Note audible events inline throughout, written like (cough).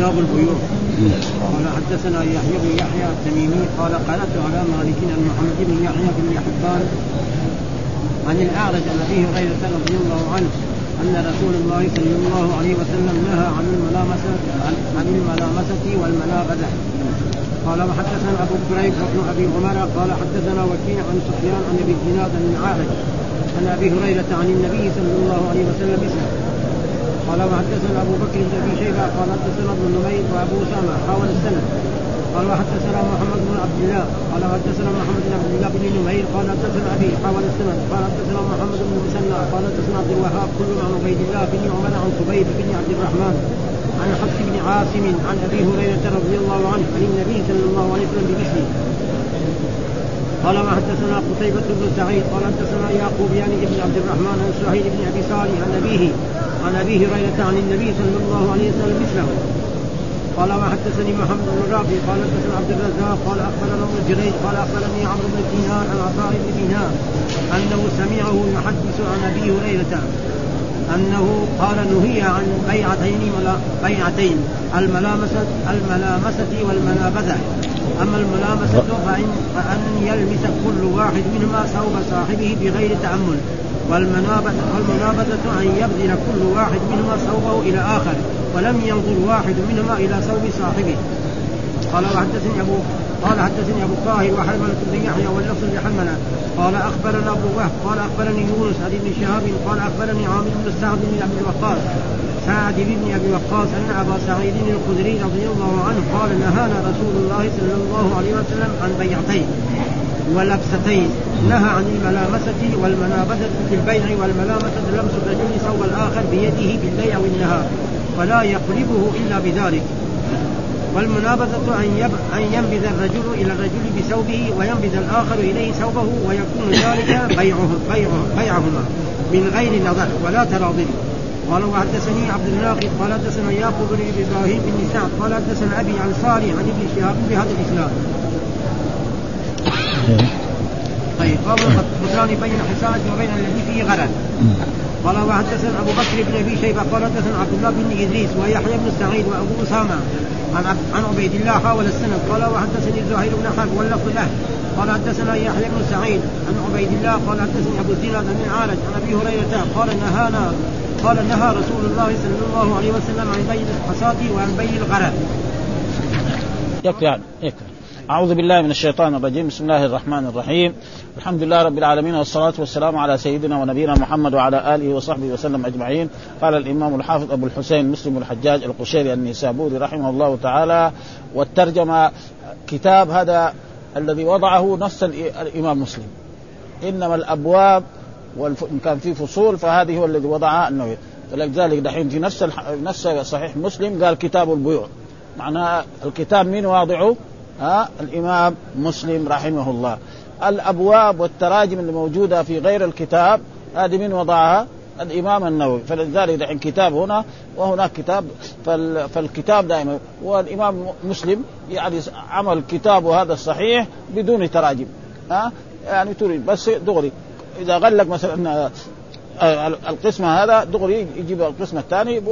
كتاب البيوع. قال حدثنا يحيى بن يحيى التميمي قال قرات على مالك عن محمد بن يحيى بن حبان عن الأعرج عن أبي هريرة رضي الله عنه أن رسول الله صلى الله عليه وسلم نهى عن الملامسه عن الملامسة والمنابذة. قال وحدثنا أبو كريب وابن أبي عمر قال حدثنا وكيع عن سفيان عن أبي الزناد عن العارج عن أبي هريرة عن النبي صلى الله عليه وسلم اسمه قال وحدثنا ابو بكر بن ابي شيبه قال حدثنا ابن نمير وابو اسامه حاول السند. قال وحدثنا محمد بن عبد الله قال حدثنا محمد بن عبد الله بن نمير قال حدثنا أبي حاول السند. قال حدثنا محمد بن مسنى قال حدثنا عبد الوهاب كل عن عبيد الله بن عمر عن خبيب بن عبد الرحمن عن حفص بن عاصم عن أبي هريرة رضي الله عنه عن النبي صلى الله عليه وسلم بمثله. قال ما حدثنا قتيبة بن سعيد قال حدثنا يعقوب يعني ابن عبد الرحمن عن سهيل بن أبي صالح عن أبيه عن أبي هريرة عن النبي صلى الله عليه وسلم مثله. قال وحدثني محمد بن رافع قال حدثنا عبد الرزاق قال أخبرنا ابن جريج قال أخبرني عمرو بن دينار عن عطاء بن دينار أنه سمعه يحدث عن أبي هريرة أنه قال نهي عن بيعتين بيعتين الملامسه الملامسة والمنابذه أما الملامسة فان فأن يلمس كل واحد منهما ثوب صاحبه بغير تأمل. والمنابذة أن يبذل كل واحد منهما ثوبه إلى آخر ولم ينظر واحد منهما إلى ثوب صاحبه. قال وحدثني أبو قال حدثني أبو الطاهر وحرملة بن يحيى واللفظ لحرملة قال أخبرنا أبو وهب قال أخبرني يونس عن ابن شهاب قال أخبرني عامر بن سعد بن أبي وقاص. سعد بن أبي وقاص أن أبا سعيد الخدري رضي الله عنه قال نهانا رسول الله صلى الله عليه وسلم عن بيعتين. ولبستين نهى عن الملامسة والمنابذة في البيع والملامسة لمس الرجل ثوب الآخر بيده بالبيع والنهار فلا يقلبه إلا بذلك. والمنابذة أن يب... أن ينبذ الرجل إلى الرجل بثوبه وينبذ الآخر إليه ثوبه ويكون ذلك بيعه بيعه بيعهما من غير نظر ولا تراضي. قال وحدثني عبد الناقد قال حدثنا يعقوب بن إبراهيم بن سعد قال حدثنا أبي عن صالح عن ابن شهاب بهذا الاسلام. طيب باب الخسران بين الحساج وبين الذي فيه غرر. قال وحدثنا أبو بكر بن أبي شيبة قال حدثنا عبد الله بن إدريس ويحيى بن سعيد وأبو أسامة عن عن عبيد الله حاول السند قال وحدثني زهير بن حرب واللفظ له قال حدثنا يحيى بن سعيد عن عبيد الله قال حدثني أبو الزناد عن العارج عن أبي هريرة قال نهانا قال نهى رسول الله صلى الله عليه وسلم عن بيع الحصاة وعن بيع الغرر. يكفي يعني يكفي. أعوذ بالله من الشيطان الرجيم. بسم الله الرحمن الرحيم. الحمد لله رب العالمين والصلاة والسلام على سيدنا ونبينا محمد وعلى آله وصحبه وسلم أجمعين. قال الإمام الحافظ أبو الحسين مسلم الحجاج القشيري النيسابوري رحمه الله تعالى والترجمة كتاب هذا الذي وضعه نص الإمام مسلم. إنما الأبواب وإن كان في فصول فهذه هو الذي وضعها النووي. ولذلك دحين في نفس نفس صحيح مسلم قال كتاب البيوع. معناه الكتاب مين واضعه؟ ها الإمام مسلم رحمه الله الأبواب والتراجم اللي موجودة في غير الكتاب هذه من وضعها؟ الإمام النووي. فلذلك دحين كتاب هنا وهناك كتاب فالكتاب دائما. والإمام مسلم يعني عمل كتابه هذا الصحيح بدون تراجم. ها؟ يعني تريد بس دغري. إذا غلق مثلا آه، القسم هذا دغري يجيب القسم الثاني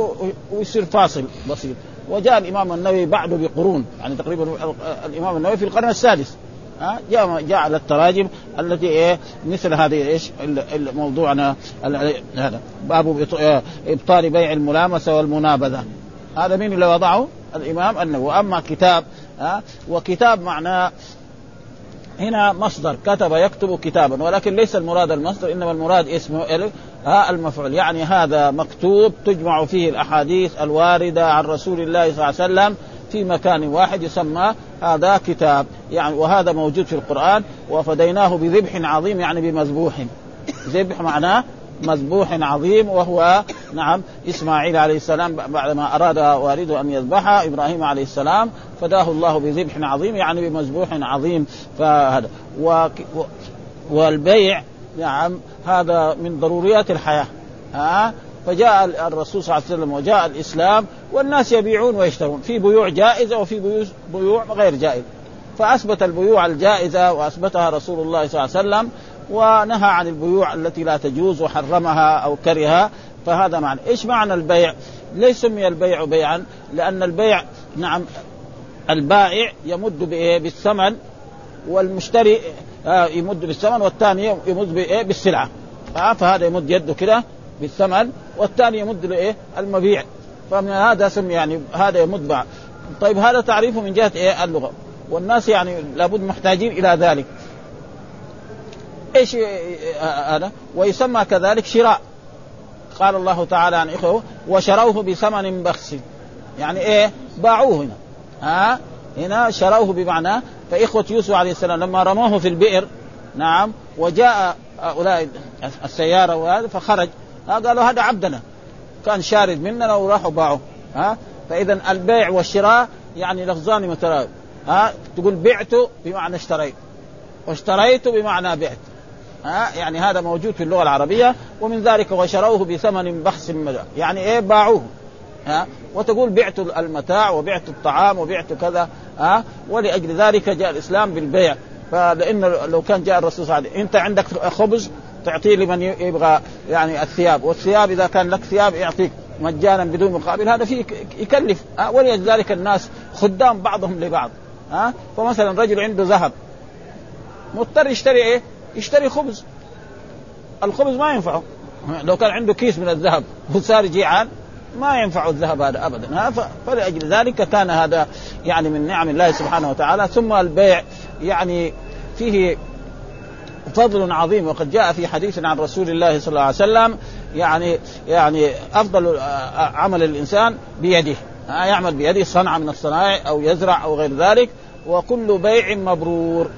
ويصير فاصل بسيط. وجاء الإمام النووي بعده بقرون يعني تقريبا الإمام النووي في القرن السادس. ها؟ جاء جاء على التراجم التي إيه؟ مثل هذه إيش؟ موضوعنا هذا. باب إبطال بيع الملامسة والمنابذة. هذا مين اللي وضعه؟ الإمام النووي. وأما كتاب ها؟ وكتاب معناه هنا مصدر. كتب يكتب كتابا. ولكن ليس المراد المصدر إنما المراد اسمه ها المفعول. يعني هذا مكتوب تجمع فيه الأحاديث الواردة عن رسول الله صلى الله عليه وسلم في مكان واحد يسمى هذا كتاب. يعني وهذا موجود في القرآن. وفديناه بذبح عظيم يعني بمذبوح. ذبح معناه مذبوح عظيم وهو نعم إسماعيل عليه السلام بعدما أراد والده أن يذبحه إبراهيم عليه السلام فداه الله بذبح عظيم يعني بمذبوح عظيم. فهذا. و... والبيع نعم هذا من ضروريات الحياة ها فجاء الرسول صلى الله عليه وسلم وجاء الإسلام والناس يبيعون ويشترون في بيوع جائزة وفي بيوع غير جائزه فأثبت البيوع الجائزة وأثبتها رسول الله صلى الله عليه وسلم ونهى عن البيوع التي لا تجوز وحرمها أو كرهها فهذا معنى إيش معنى البيع؟ ليش سمي البيع بيعا؟ لأن البيع نعم البائع يمد؟ بالثمن والمشتري يمد بالثمن والثاني يمد بإيه؟ بالسلعة آه، فهذا يمد يده كده بالثمن والثاني يمد لإيه؟ المبيع فمن هذا سمي يعني هذا يمد بعض طيب هذا تعريفه من جهة إيه؟ اللغة والناس يعني لابد محتاجين إلى ذلك إيش هذا؟ ويسمى كذلك شراء قال الله تعالى عن إخوة وشروه بثمن بخس يعني إيه؟ باعوه هنا ها هنا شروه بمعنى فإخوة يوسف عليه السلام لما رموه في البئر نعم وجاء هؤلاء السيارة وهذا فخرج. قالوا هذا عبدنا. كان شارد مننا وراحوا باعوه. ها فإذا البيع والشراء يعني لفظان متراوي ها تقول بعت بمعنى اشتريت. واشتريت بمعنى بعت. ها يعني هذا موجود في اللغة العربية ومن ذلك وشروه بثمن بخس يعني إيه باعوه. ها وتقول بعت المتاع وبعت الطعام وبعت كذا ها ولأجل ذلك جاء الإسلام بالبيع. فلانه لو كان جاء الرسول صلى الله عليه وسلم أنت عندك خبز تعطيه لمن يبغى يعني الثياب والثياب إذا كان لك ثياب يعطيك مجانا بدون مقابل هذا فيه يكلف ولذلك الناس خدام بعضهم لبعض ها. فمثلا رجل عنده ذهب مضطر يشتري إيه؟ يشتري خبز. الخبز ما ينفعه. لو كان عنده كيس من الذهب وصار جيعان ما ينفع الذهب هذا ابدا. فلأجل ذلك كان هذا يعني من نعم الله سبحانه وتعالى. ثم البيع يعني فيه فضل عظيم. وقد جاء في حديث عن رسول الله صلى الله عليه وسلم يعني يعني أفضل عمل الإنسان بيده. يعمل بيده صنعه من الصنائع أو يزرع أو غير ذلك. وكل بيع مبرور.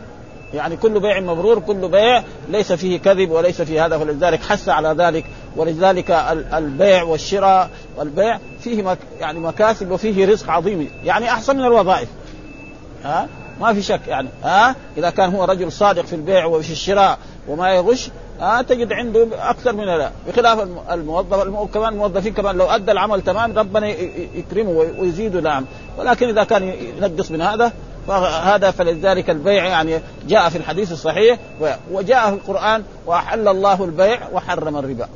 يعني كل بيع مبرور كل بيع ليس فيه كذب وليس فيه هذا. فلذلك حث على ذلك ولذلك البيع والشراء والبيع فيه يعني مكاسب وفيه رزق عظيم. يعني أحسن من الوظائف. ها؟ ما في شك يعني. ها؟ إذا كان هو رجل صادق في البيع وفي الشراء وما يغش ها؟ تجد عنده أكثر من لا بخلاف الموظف كمان الموظفين كمان لو أدى العمل تمام ربنا يكرمه ويزيده نعم. ولكن إذا كان ينقص من هذا فهذا فلذلك البيع يعني جاء في الحديث الصحيح وجاء في القرآن وأحل الله البيع وحرم الربا.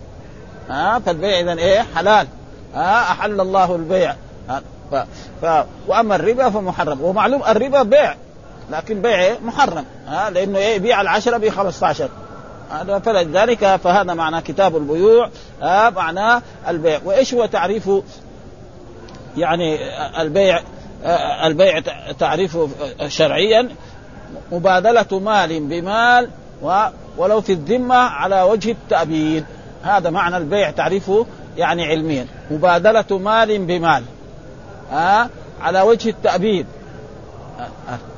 ها فالبيع إذا إيه؟ حلال. ها أحل الله البيع. ف... ف... وأما الربا فمحرم. ومعلوم الربا بيع لكن بيع إيه؟ محرم. ها لأنه إيه؟ يبيع العشرة ب 15 هذا فلذلك فهذا معنى كتاب البيوع. ها معناه البيع. وإيش هو تعريفه يعني البيع؟ البيع تعريفه شرعيا مبادلة مال بمال ولو في الذمة على وجه التأبيد. هذا معنى البيع تعريفه يعني علميا. مبادلة مال بمال. ها على وجه التأبيد.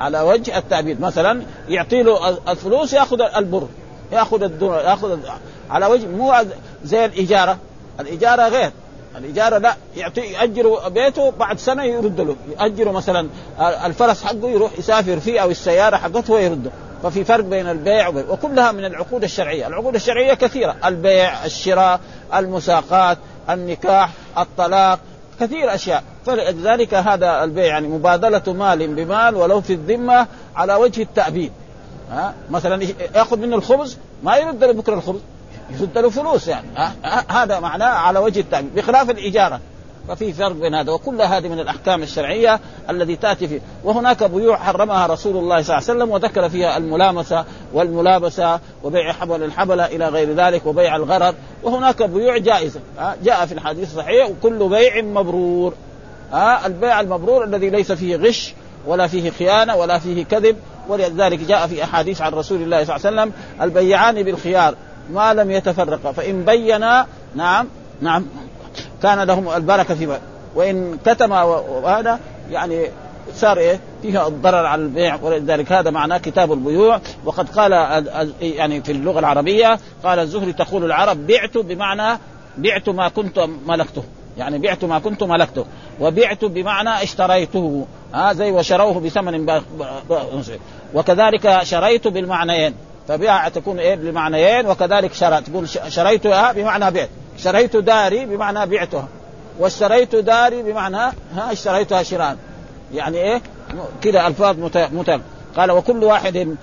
على وجه التأبيد. مثلا يعطي له الفلوس يأخذ البر. يأخذ الدولار يأخذ على وجه مو زي الإجارة. الإجارة غير. الإجارة لا. يعطي يأجر بيته بعد سنة يرد له. يأجر مثلا الفرس حقه يروح يسافر فيه أو السيارة حقته ويرده. ففي فرق بين البيع وبين وكلها من العقود الشرعية، العقود الشرعية كثيرة، البيع، الشراء، المساقات، النكاح، الطلاق، كثير أشياء، فلذلك هذا البيع يعني مبادلة مال بمال ولو في الذمة على وجه التأبيد. ها؟ مثلا يأخذ منه الخبز ما يرد له بكرة الخبز، يرد له فلوس يعني. هذا معناه على وجه التأمين بخلاف الإجارة ففي فرق بين هذا وكل هذه من الأحكام الشرعية الذي تأتي فيه. وهناك بيوع حرمها رسول الله صلى الله عليه وسلم وذكر فيها الملامسة والملابسة وبيع حبل الحبلة إلى غير ذلك وبيع الغرر. وهناك بيوع جائزة جاء في الحديث الصحيح وكل بيع مبرور البيع المبرور الذي ليس فيه غش ولا فيه خيانة ولا فيه كذب. ولذلك جاء في أحاديث عن رسول الله صلى الله عليه وسلم البيعان بالخيار ما لم يتفرقا فإن بينا نعم نعم. كان لهم البركة فيما وإن كتما وهذا يعني صار إيه؟ فيها الضرر على البيع ولذلك هذا معناه كتاب البيوع. وقد قال يعني في اللغة العربية قال الزهري تقول العرب بعت بمعنى بعت ما كنت ملكته. يعني بعت ما كنت ملكته. وبعت بمعنى اشتريته. ها زي وشروه بثمن وكذلك شريت بالمعنيين. فبيع تكون إيه؟ بمعنيين وكذلك شرى تقول شريتها بمعنى بعت شريت داري بمعنى بعتها واشتريت داري بمعنى ها اشتريتها شراء. يعني إيه؟ كذا ألفاظ مت... قال وكل واحد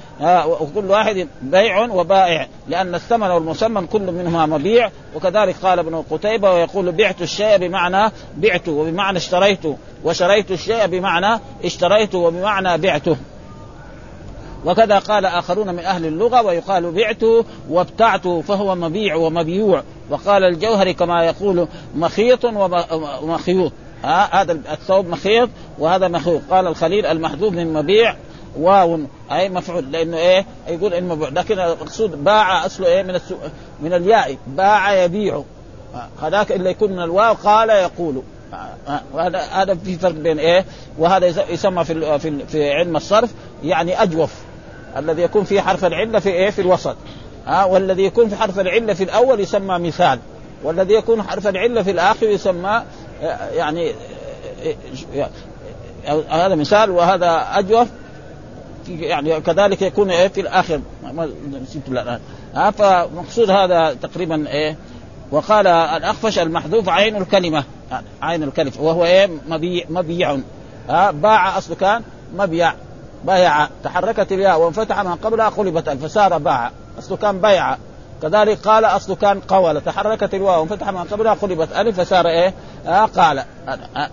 وكل واحد بيع وبائع لأن الثمن والمسمى كل منهما مبيع. وكذلك قال ابن قتيبة ويقول بعت الشيء بمعنى بعته وبمعنى اشتريته. وشريت الشيء بمعنى اشتريته وبمعنى بعته. وكذا قال آخرون من أهل اللغة ويقال بعت وابتعت فهو مبيع ومبيوع. وقال الجوهري كما يقول مخيط ومخيوط ها هذا الثوب مخيط وهذا مخيوط. قال الخليل المحذوف من مبيع واو. أي مفعول لأنه إيه؟ يقول إنه مبيع. لكن المقصود باع أصله إيه؟ من السو... من الياء. باع يبيع. هذاك الا يكون من الواو قال يقول. وهذا هذا في فرق بين إيه؟ وهذا يسمى في في علم الصرف يعني أجوف. الذي يكون فيه حرف العلة في إيه؟ في الوسط. ها؟ والذي يكون في حرف العلة في الأول يسمى مثال. والذي يكون حرف العلة في الآخر يسمى يعني هذا مثال وهذا أجوف. يعني كذلك يكون إيه؟ في الآخر. ما نسيت الان ها؟ فمقصود هذا تقريبا إيه؟ وقال الأخفش المحذوف عين الكلمة. عين الكلمة. وهو إيه؟ مبيع مبيع ها؟ باع أصله كان مبيع. بايع تحركت الياء وانفتح ما قبلها قلبت فصار باع اصله كان بيع. كذلك قال اصله كان قول تحركت الواو وانفتح ما قبلها قلبت ألف فصار إيه؟ آه قال. آه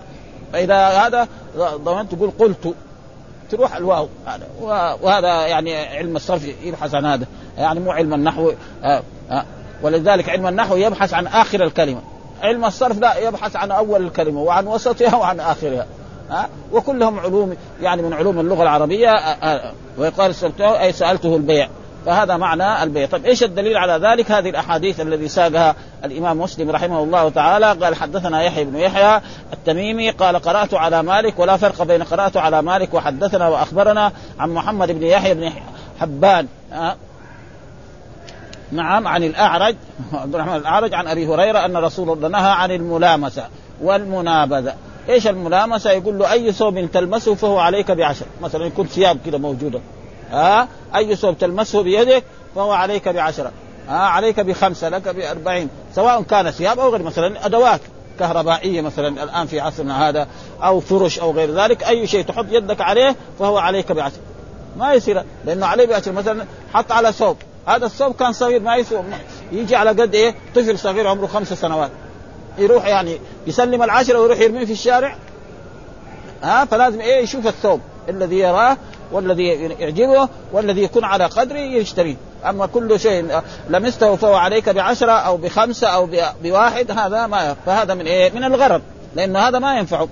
فإذا هذا ضمنت تقول قلت. تروح الواو. هذا. وهذا يعني علم الصرف يبحث عن هذا. يعني مو علم النحو. آه آه. ولذلك علم النحو يبحث عن آخر الكلمة. علم الصرف لا يبحث عن أول الكلمة وعن وسطها وعن آخرها. ها؟ وكلهم علوم يعني من علوم اللغة العربية ويقال سألته أي سألته البيع. فهذا معنى البيع. طيب إيش الدليل على ذلك؟ هذه الأحاديث الذي ساقها الإمام مسلم رحمه الله تعالى. قال حدثنا يحيى بن يحيى التميمي قال قرأت على مالك ولا فرق بين قرأت على مالك وحدثنا وأخبرنا عن محمد بن يحيى بن حبان. نعم عن الأعرج عبد الرحمن الأعرج عن أبي هريرة أن رسول الله نهى عن الملامسة والمنابذة. إيش الملامسة؟ يقول له أي ثوب تلمسه فهو عليك بعشر. مثلا يكون ثياب كده موجودة. ها؟ أي ثوب تلمسه بيدك فهو عليك بعشرة. ها؟ عليك بخمسة لك بأربعين. سواء كان ثياب أو غير مثلا أدوات كهربائية مثلا الآن في عصرنا هذا أو فرش أو غير ذلك أي شيء تحط يدك عليه فهو عليك بعشرة ما يصير لأنه عليه بعشرة مثلا حط على ثوب هذا الثوب كان صغير ما يسوى يجي على قد إيه؟ طفل صغير عمره خمس سنوات. يروح يعني يسلم العشرة ويروح يرميه في الشارع. ها فلازم إيه يشوف الثوب الذي يراه والذي يعجبه والذي يكون على قدره يشتريه. أما كل شيء لمسته فهو عليك بعشرة أو بخمسة أو بواحد هذا ما فهذا من إيه من الغرض لأن هذا ما ينفعه.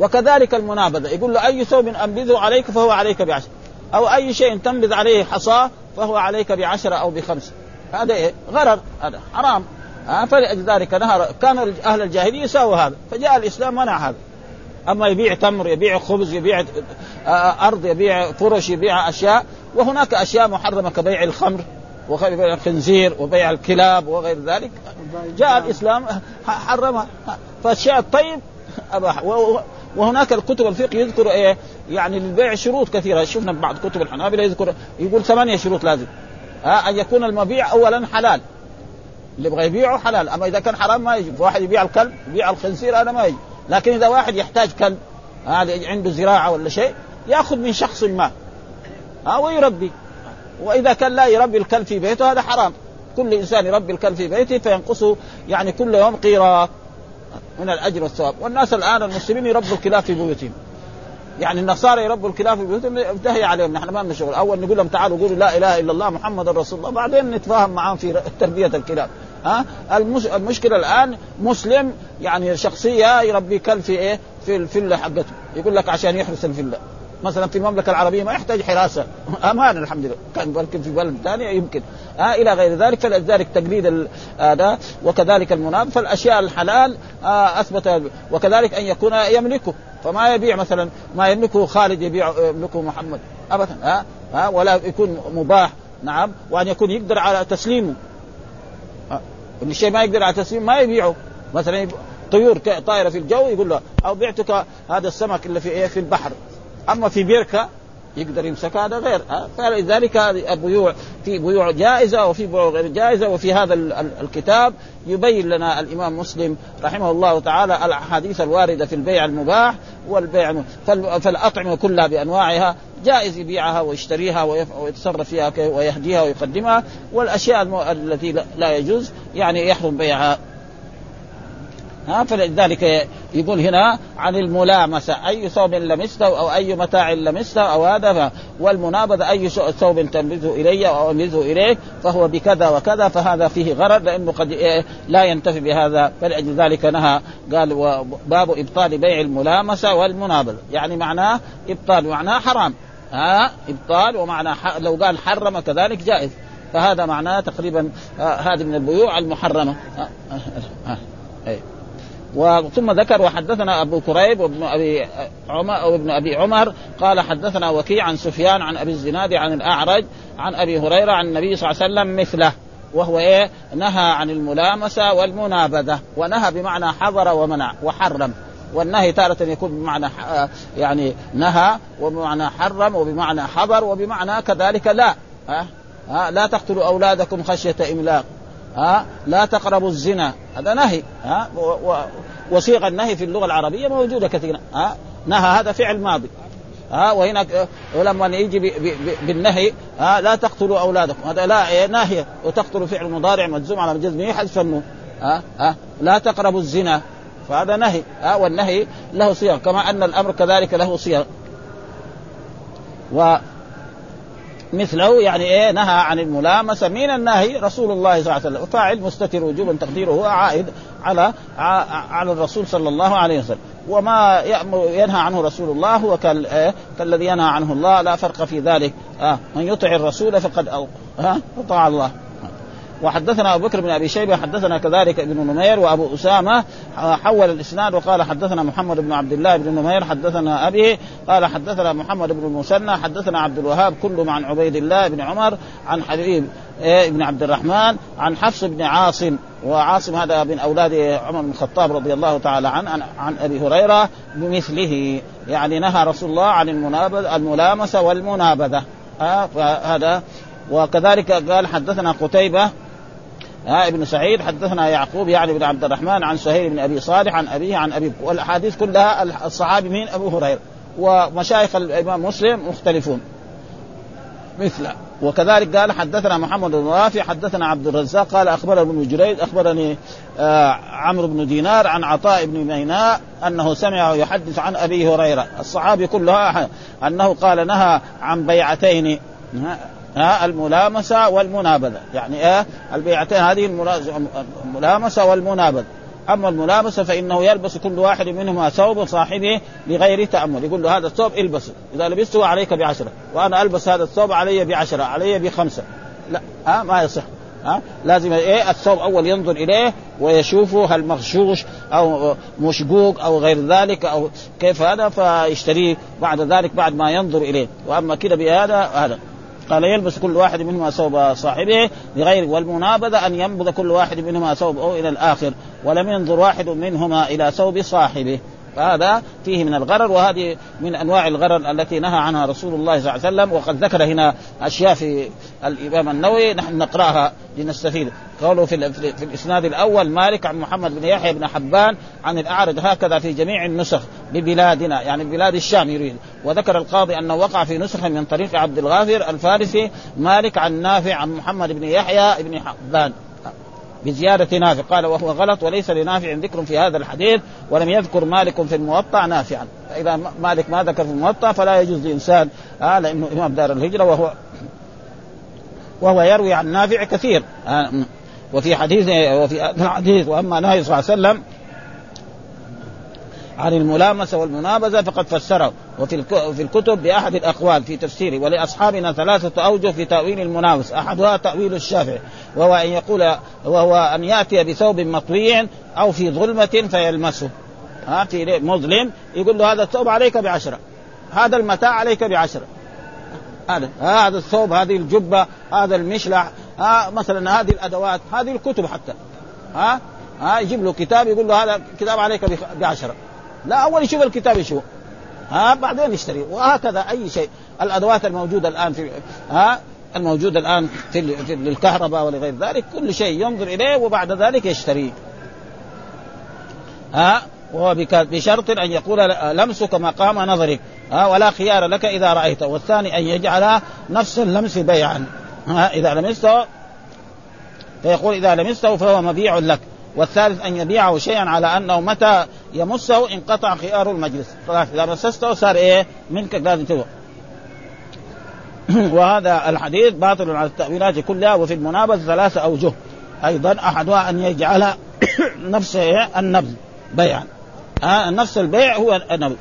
وكذلك المنابذة يقول له أي ثوب أنبذه عليك فهو عليك بعشرة. أو أي شيء تنبذ عليه حصاة فهو عليك بعشرة أو بخمسة. هذا إيه غرر هذا حرام. ها فلذلك نهر كان أهل الجاهلية يساووا هذا فجاء الإسلام منع هذا. أما يبيع تمر يبيع خبز يبيع أرض يبيع فرش يبيع أشياء وهناك أشياء محرمة كبيع الخمر وبيع الخنزير وبيع الكلاب وغير ذلك. جاء الإسلام حرمها. فالشيء الطيب أباح. وهناك الكتب الفقه يذكر إيه؟ يعني للبيع شروط كثيرة. شفنا بعض كتب الحنابلة يذكر يقول ثمانية شروط لازم. ها أن يكون المبيع اولا حلال. اللي يبغى يبيعه حلال. أما إذا كان حرام ما يجي. واحد يبيع الكلب يبيع الخنزير هذا ما يجي. لكن إذا واحد يحتاج كلب هذا عنده زراعة ولا شيء يأخذ من شخص ما. ها ويربي. وإذا كان لا يربي الكلب في بيته هذا حرام. كل إنسان يربي الكلب في بيته فينقصه يعني كل يوم قيراط من الأجر والثواب. والناس الآن المسلمين يربوا الكلاب في بيوتهم. يعني النصارى يربوا الكلاب في بيوتهم انتهي عليهم. نحن ما لنا شغل. أول نقول لهم تعالوا قولوا لا إله إلا الله محمد رسول الله بعدين نتفاهم معاهم في تربية الكلاب. ها؟ المش... المشكلة الآن مسلم يعني شخصية يربي كلب في إيه؟ في الفيلا حقته. يقول لك عشان يحرس الفيلا. مثلا في المملكة العربية ما يحتاج حراسة. (laughs) أمان الحمد لله. كان بلكن في بلد ثاني يمكن. آه إلى غير ذلك فلذلك تقليد هذا آه وكذلك المناب فالأشياء الحلال آه أثبت وكذلك أن يكون يملكه. فما يبيع مثلا ما يملكه خالد يبيع يملكه محمد. ابدا ها؟ آه آه ولا يكون مباح. نعم. وأن يكون يقدر على تسليمه. آه الشيء ما يقدر على تسليمه ما يبيعه. مثلا طيور طائره في الجو يقول له أو بعتك هذا السمك اللي في إيه في البحر. أما في بركه يقدر يمسك هذا غير. فلذلك هذه البيوع في بيوع جائزة وفي بيوع غير جائزة. وفي هذا الكتاب يبين لنا الإمام مسلم رحمه الله تعالى الأحاديث الواردة في البيع المباح والبيع فالأطعمة كلها بأنواعها جائز يبيعها ويشتريها ويتصرف فيها ويهديها ويقدمها والأشياء التي لا يجوز يعني يحرم بيعها. ها فلذلك يقول هنا عن الملامسة أي ثوب لمسته أو أي متاع لمسته أو هذا والمنابذة أي ثوب تنبذه إلي أو انبذه اليك فهو بكذا وكذا فهذا فيه غرر لأنه قد إيه لا ينتفي بهذا فلأجل ذلك نهى قال باب إبطال بيع الملامسة والمنابذة يعني معناه إبطال معناه حرام ها إبطال ومعنى لو قال حرم كذلك جائز فهذا معناه تقريبا آه هذه من البيوع المحرمة آه آه آه. آه. وثم ذكر وحدثنا أبو كريب وابن أبي عمر أو ابن أبي عمر قال حدثنا وكيع عن سفيان عن أبي الزناد عن الأعرج عن أبي هريرة عن النبي صلى الله عليه وسلم مثله وهو إيه؟ نهى عن الملامسة والمنابذة ونهى بمعنى حضر ومنع وحرم والنهي تارة يكون بمعنى يعني نهى وبمعنى حرم وبمعنى حضر وبمعنى كذلك لا ها؟ ها؟ لا تقتلوا أولادكم خشية إملاق ها؟ لا تقربوا الزنا هذا نهي ها؟ وصيغ النهي في اللغة العربية موجودة كثيرا ها؟ نهى هذا فعل ماضي ها؟ وهنا ولما يجي بالنهي ها؟ لا تقتلوا أولادكم هذا لا إيه ناهية وتقتلوا فعل مضارع مجزوم على جزمه حذف النون ها؟ ها؟ لا تقربوا الزنا فهذا نهي ها؟ والنهي له صيغ كما أن الأمر كذلك له صيغ. و مثله يعني إيه نهى عن الملامسة من الناهي رسول الله صلى الله عليه وسلم. فاعل مستتر وجوبا تقديره هو عائد على على الرسول صلى الله عليه وسلم. وما ينهى عنه رسول الله هو كالذي ينهى عنه الله لا فرق في ذلك. آه من يطع الرسول فقد أطاع الله. وحدثنا أبو بكر بن أبي شيبة حدثنا كذلك ابن نمير وأبو أسامة حول الإسناد وقال حدثنا محمد بن عبد الله بن نمير حدثنا أبي قال حدثنا محمد بن المثنى حدثنا عبد الوهاب كلهم عن عبيد الله بن عمر عن حبيب إيه، بن عبد الرحمن عن حفص بن عاصم وعاصم هذا من أولاد عمر بن الخطاب رضي الله تعالى عنه عن, أبي هريرة بمثله. يعني نهى رسول الله عن الملامسة والمنابذة. آه فهذا وكذلك قال حدثنا قتيبة ها ابن سعيد حدثنا يعقوب يعني بن عبد الرحمن عن سهيل بن أبي صالح عن أبيه عن أبي والأحاديث كلها الصحابي مين؟ أبو هريرة. ومشايخ الإمام مسلم مختلفون. مثله وكذلك قال حدثنا محمد بن رافع حدثنا عبد الرزاق قال أخبرنا ابن جريد أخبرني آه عمرو بن دينار عن عطاء بن ميناء أنه سمع يحدث عن أبي هريرة. الصحابي كلها أنه قال نهى عن بيعتين. ها الملامسة والمنابذة. يعني إيه؟ البيعتين هذه الملامسة والمنابذة. أما الملامسة فإنه يلبس كل واحد منهما ثوب صاحبه بغير تأمل. يقول له هذا الثوب البسه. إذا لبسته عليك بعشرة وأنا ألبس هذا الثوب علي بعشرة علي بخمسة. لا ها ما يصح. ها لازم إيه؟ الثوب أول ينظر إليه ويشوفه هل مغشوش أو مشقوق أو غير ذلك أو كيف هذا فيشتريه بعد ذلك بعد ما ينظر إليه. وأما كده بهذا هذا. قال يلبس كل واحد منهما ثوب صاحبه بغير والمنابذة أن ينبذ كل واحد منهما ثوب أو إلى الآخر ولم ينظر واحد منهما إلى ثوب صاحبه. فهذا فيه من الغرر وهذه من أنواع الغرر التي نهى عنها رسول الله صلى الله عليه وسلم وقد ذكر هنا أشياء في الإمام النووي نحن نقرأها لنستفيد. قوله في, في الإسناد الأول مالك عن محمد بن يحيى بن حبان عن الأعرج هكذا في جميع النسخ ببلادنا يعني بلاد الشام يريد. وذكر القاضي أنه وقع في نسخه من طريق عبد الغافر الفارسي مالك عن نافع عن محمد بن يحيى بن حبان. بزيادة نافع. قال وهو غلط وليس لنافع ذكر في هذا الحديث ولم يذكر مالك في الموطأ نافعا. فإذا مالك ما ذكر في الموطأ فلا يجوز لإنسان. آه لأنه إمام دار الهجرة وهو وهو يروي عن نافع كثير. آه وفي حديث وفي الحديث. وأما نهي صلى الله عليه وسلم عن الملامسة والمنابذة فقد فسره. وفي في الكتب بأحد الأقوال في تفسيره ولأصحابنا ثلاثة أوجه في تأويل المناوس أحدها تأويل الشافعي وهو أن يقول وهو أن يأتي بثوب مطوي أو في ظلمة فيلمسه. ها في مظلم يقول له هذا الثوب عليك بعشرة. هذا المتاع عليك بعشرة. هذا هذا الثوب هذه الجبة هذا المشلح ها مثلا هذه الأدوات هذه الكتب حتى. ها ها يجيب له كتاب يقول له هذا كتاب عليك بعشرة. لا أول يشوف الكتاب يشوف ها بعدين يشتري وهكذا أي شيء. الأدوات الموجودة الآن في ها الموجودة الآن في, في للكهرباء ولغير ذلك كل شيء ينظر إليه وبعد ذلك يشتريه ها وهو بشرط أن يقول لمسك مقام نظرك. ها ولا خيار لك إذا رأيته. والثاني أن يجعل نفس اللمس بيعا. ها إذا لمسته فيقول إذا لمسته فهو مبيع لك. والثالث أن يبيعه شيئا على أنه متى يمسه انقطع خيار المجلس. خلاص إذا مسسته صار إيه؟ منك لازم تبغى (clears throat) وهذا الحديث باطل على التأويلات كلها وفي المنابذ ثلاثة أوجه. أيضا أحدها أن يجعل (clears throat) نفس النبذ بيعا. آه نفس البيع هو النبذ.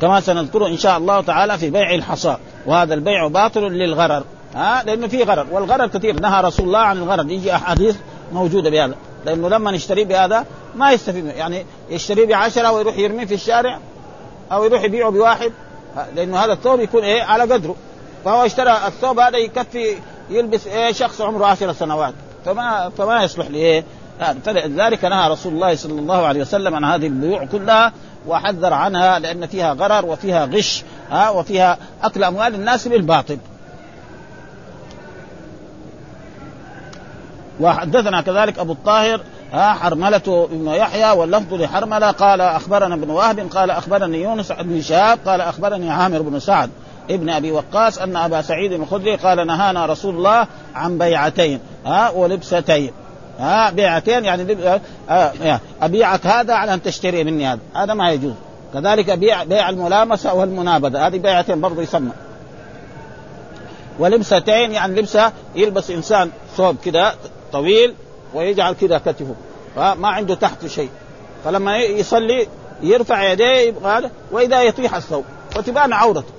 كما سنذكره إن شاء الله تعالى في بيع الحصى. وهذا البيع باطل للغرر. ها آه لأنه فيه غرر. والغرر كثير. نهى رسول الله عن الغرر. يجي أحاديث موجودة بهذا. لأنه لما نشتري بهذا ما يستفيد يعني يشتري بعشرة ويروح يرميه في الشارع أو يروح يبيعه بواحد. لأنه هذا الثوب يكون إيه؟ على قدره. فهو اشترى الثوب هذا يكفي يلبس إيه؟ شخص عمره عشر سنوات. فما فما يصلح لايه فلذلك نهى رسول الله صلى الله عليه وسلم عن هذه البيوع كلها وحذر عنها لأن فيها غرر وفيها غش ها وفيها أكل أموال الناس بالباطل. وحدثنا كذلك أبو الطاهر ها حرملة بن يحيى واللفظ لحرملة. قال أخبرنا ابن وهب قال أخبرني يونس بن شهاب قال أخبرني عامر بن سعد ابن أبي وقاص أن أبا سعيد الخدري قال نهانا رسول الله عن بيعتين ها ولبستين ها بيعتين يعني آه أبيعك هذا على أن تشتري مني هذا. هذا ما يجوز. كذلك بيع بيع الملامسة والمنابذة. هذه بيعتين برضه يسمى. ولبستين يعني لبسة يلبس إنسان ثوب كذا طويل ويجعل كذا كتفه. ما عنده تحت شيء. فلما يصلي يرفع يديه هذا وإذا يطيح الثوب. وتبان عورته.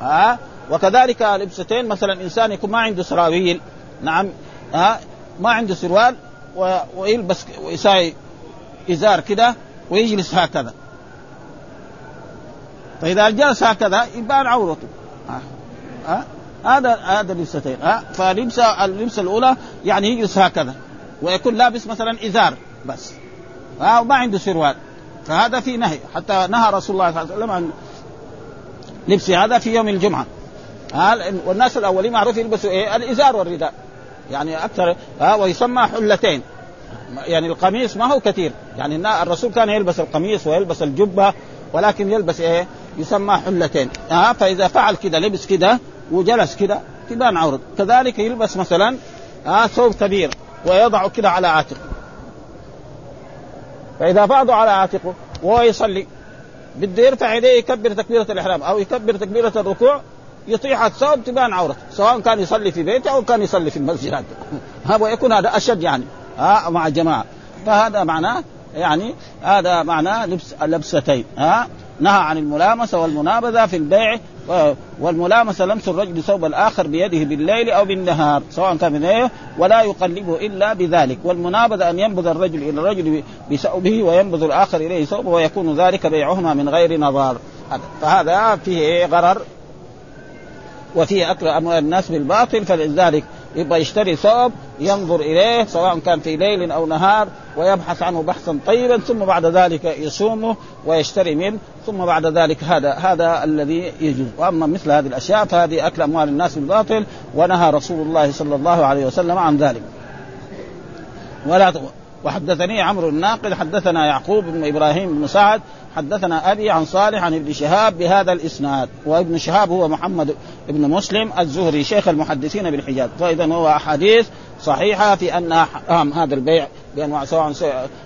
ها وكذلك لبستين مثلا إنسان يكون ما عنده سراويل. نعم ها ما عنده سروال ويلبس ويساوي إزار كده ويجلس هكذا. فإذا جلس هكذا يبان عورته. ها, ها؟ هذا هذا لبستين. ها فلبسه اللبسة الأولى يعني يجلس هكذا. ويكون لابس مثلا إزار بس. ها وما عنده سروال فهذا في نهي. حتى نهى رسول الله صلى الله عليه وسلم عن لبس هذا في يوم الجمعة. ها والناس الأولين معروف يلبسوا إيه؟ الإزار والرداء. يعني أكثر ها ويسمى حلتين. يعني القميص ما هو كثير. يعني الرسول كان يلبس القميص ويلبس الجبة ولكن يلبس إيه؟ يسمى حلتين. ها فإذا فعل كذا لبس كذا وجلس كذا تبان عورته كذلك يلبس مثلا ها ثوب كبير. ويضع كذا على عاتقه. فإذا فاضوا على عاتقه وهو يصلي بده يرفع يديه يكبر تكبيرة الإحرام أو يكبر تكبيرة الركوع يطيح الثوب تبان عورته سواء كان يصلي في بيته أو كان يصلي في المسجد. (laughs) هذا ويكون هذا أشد يعني. ها مع الجماعة. فهذا معناه يعني هذا معناه لبس لبستين. ها؟ نهى عن الملامسة والمنابذة في البيع والملامسة لمس الرجل ثوب الآخر بيده بالليل أو بالنهار سواء كان بالليل ولا يقلبه إلا بذلك. والمنابذة أن ينبذ الرجل إلى الرجل بثوبه وينبذ الآخر إليه ثوبه ويكون ذلك بيعهما من غير نظار. فهذا فيه غرر وفيه أكل أموال الناس بالباطل فلذلك يبغى يشتري ثوب ينظر إليه سواء كان في ليل أو نهار ويبحث عنه بحثا طيبا ثم بعد ذلك يصومه ويشتري منه ثم بعد ذلك هذا هذا الذي يجوز. وأما مثل هذه الأشياء فهذه أكل أموال الناس بالباطل ونهى رسول الله صلى الله عليه وسلم عن ذلك. ولا وحدثني عمرو الناقد حدثنا يعقوب بن إبراهيم بن سعد حدثنا أبي عن صالح عن ابن شهاب بهذا الإسناد وابن شهاب هو محمد بن مسلم الزهري شيخ المحدثين بالحجاز. فاذا هو أحاديث صحيحة في أن هذا البيع بانواع سواء